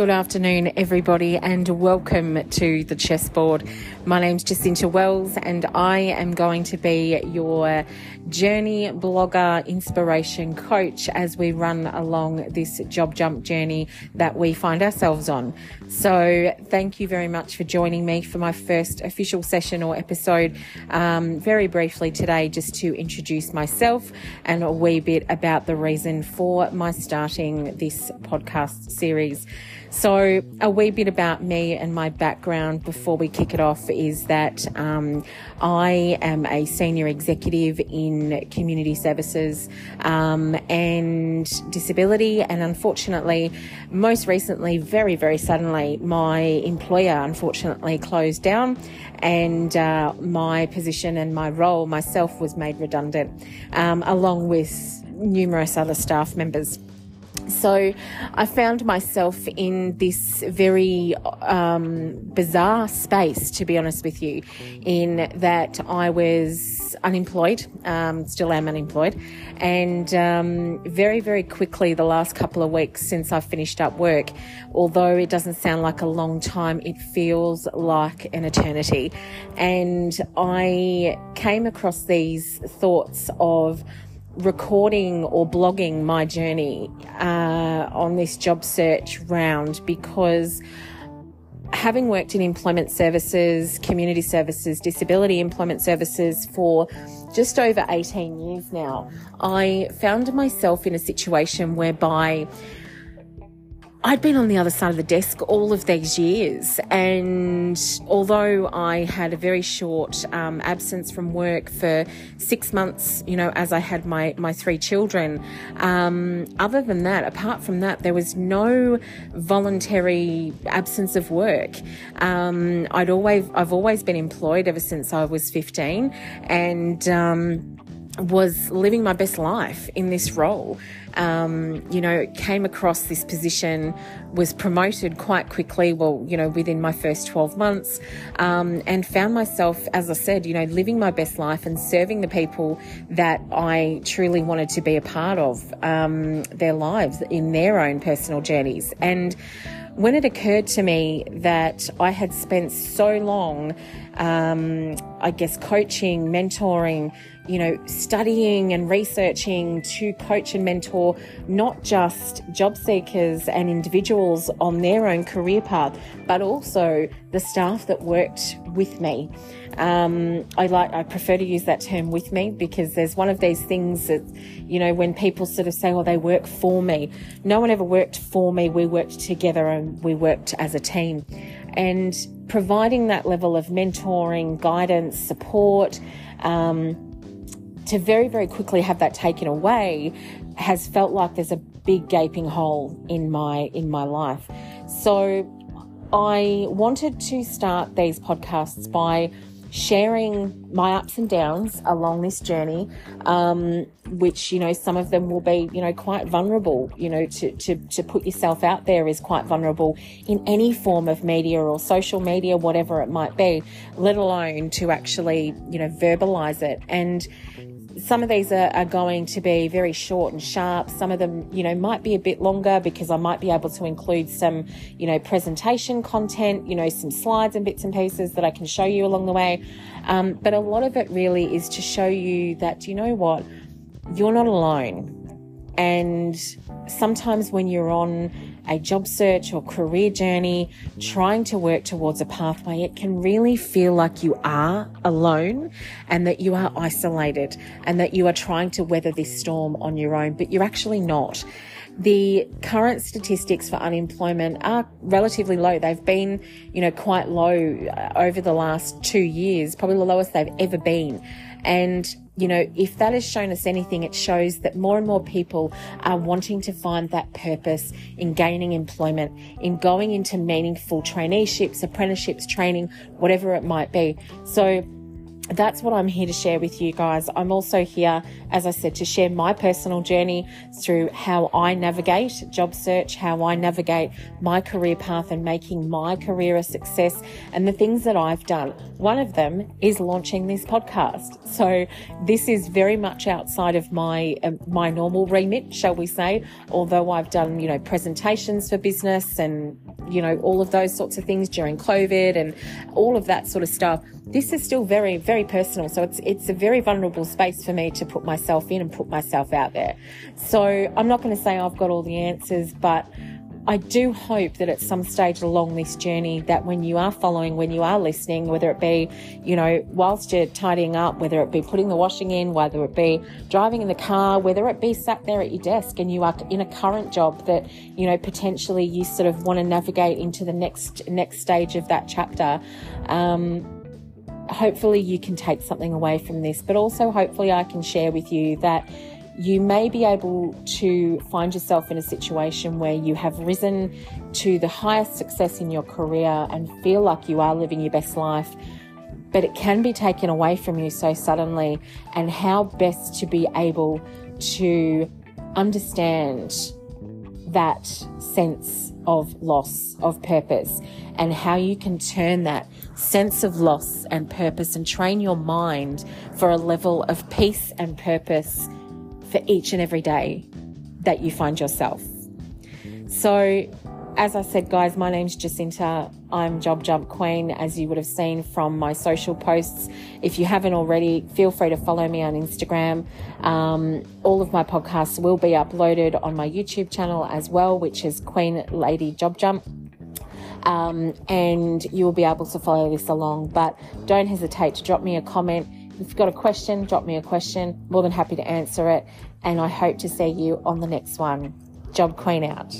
Good afternoon, everybody, and welcome to the chessboard. My name's Jacinta Wells, and I am going to be your journey blogger inspiration coach as we run along this job jump journey that we find ourselves on. So, thank you very much for joining me for my first official session or episode. Um, very briefly today, just to introduce myself and a wee bit about the reason for my starting this podcast series. So, a wee bit about me and my background before we kick it off is that um, I am a senior executive in community services um, and disability, and unfortunately, most recently, very, very suddenly, my employer unfortunately closed down, and uh, my position and my role myself was made redundant, um, along with numerous other staff members. So I found myself in this very um, bizarre space, to be honest with you, in that I was unemployed, um, still am unemployed, and um, very, very quickly, the last couple of weeks since I finished up work, although it doesn't sound like a long time, it feels like an eternity. And I came across these thoughts of, recording or blogging my journey uh, on this job search round because having worked in employment services, community services, disability employment services for just over 18 years now, I found myself in a situation whereby I'd been on the other side of the desk all of these years, and although I had a very short um, absence from work for six months, you know, as I had my my three children, um, other than that, apart from that, there was no voluntary absence of work. Um, I'd always I've always been employed ever since I was fifteen, and um, was living my best life in this role. Um, you know, came across this position, was promoted quite quickly, well, you know, within my first 12 months, um, and found myself, as I said, you know, living my best life and serving the people that I truly wanted to be a part of um, their lives in their own personal journeys. And when it occurred to me that I had spent so long, um, I guess, coaching, mentoring, you know, studying and researching to coach and mentor not just job seekers and individuals on their own career path, but also the staff that worked with me. Um, I like, I prefer to use that term with me because there's one of these things that, you know, when people sort of say, oh, they work for me. No one ever worked for me. We worked together and we worked as a team. And providing that level of mentoring, guidance, support, um, to very, very quickly have that taken away has felt like there's a big gaping hole in my in my life. So I wanted to start these podcasts by sharing my ups and downs along this journey, um, which, you know, some of them will be, you know, quite vulnerable. You know, to, to, to put yourself out there is quite vulnerable in any form of media or social media, whatever it might be, let alone to actually, you know, verbalize it. And some of these are, are, going to be very short and sharp. Some of them, you know, might be a bit longer because I might be able to include some, you know, presentation content, you know, some slides and bits and pieces that I can show you along the way. Um, but a lot of it really is to show you that, you know what, you're not alone. And sometimes when you're on a job search or career journey, trying to work towards a pathway, it can really feel like you are alone and that you are isolated and that you are trying to weather this storm on your own, but you're actually not. The current statistics for unemployment are relatively low. They've been, you know, quite low uh, over the last two years, probably the lowest they've ever been. And you know, if that has shown us anything, it shows that more and more people are wanting to find that purpose in gaining employment, in going into meaningful traineeships, apprenticeships, training, whatever it might be. So that's what I'm here to share with you guys. I'm also here, as I said, to share my personal journey through how I navigate job search, how I navigate my career path and making my career a success, and the things that I've done. One of them is launching this podcast. So this is very much outside of my uh, my normal remit, shall we say? Although I've done you know presentations for business and you know, all of those sorts of things during COVID and all of that sort of stuff. This is still very, very personal. So it's, it's a very vulnerable space for me to put myself in and put myself out there. So I'm not going to say I've got all the answers, but I do hope that at some stage along this journey that when you are following, when you are listening, whether it be, you know, whilst you're tidying up, whether it be putting the washing in, whether it be driving in the car, whether it be sat there at your desk and you are in a current job that, you know, potentially you sort of want to navigate into the next next stage of that chapter. Um, hopefully you can take something away from this, but also hopefully I can share with you that you may be able to find yourself in a situation where you have risen to the highest success in your career and feel like you are living your best life, but it can be taken away from you so suddenly, and how best to be able to understand that sense of loss of purpose and how you can turn that sense of loss and purpose and train your mind for a level of peace and purpose for each and every day that you find yourself. So, as I said, guys, my name's Jacinta. I'm Job Jump Queen, as you would have seen from my social posts. If you haven't already, feel free to follow me on Instagram. Um, all of my podcasts will be uploaded on my YouTube channel as well, which is Queen Lady Job Jump. Um, and you will be able to follow this along. But don't hesitate to drop me a comment if you've got a question, drop me a question. More than happy to answer it. And I hope to see you on the next one. Job Queen out.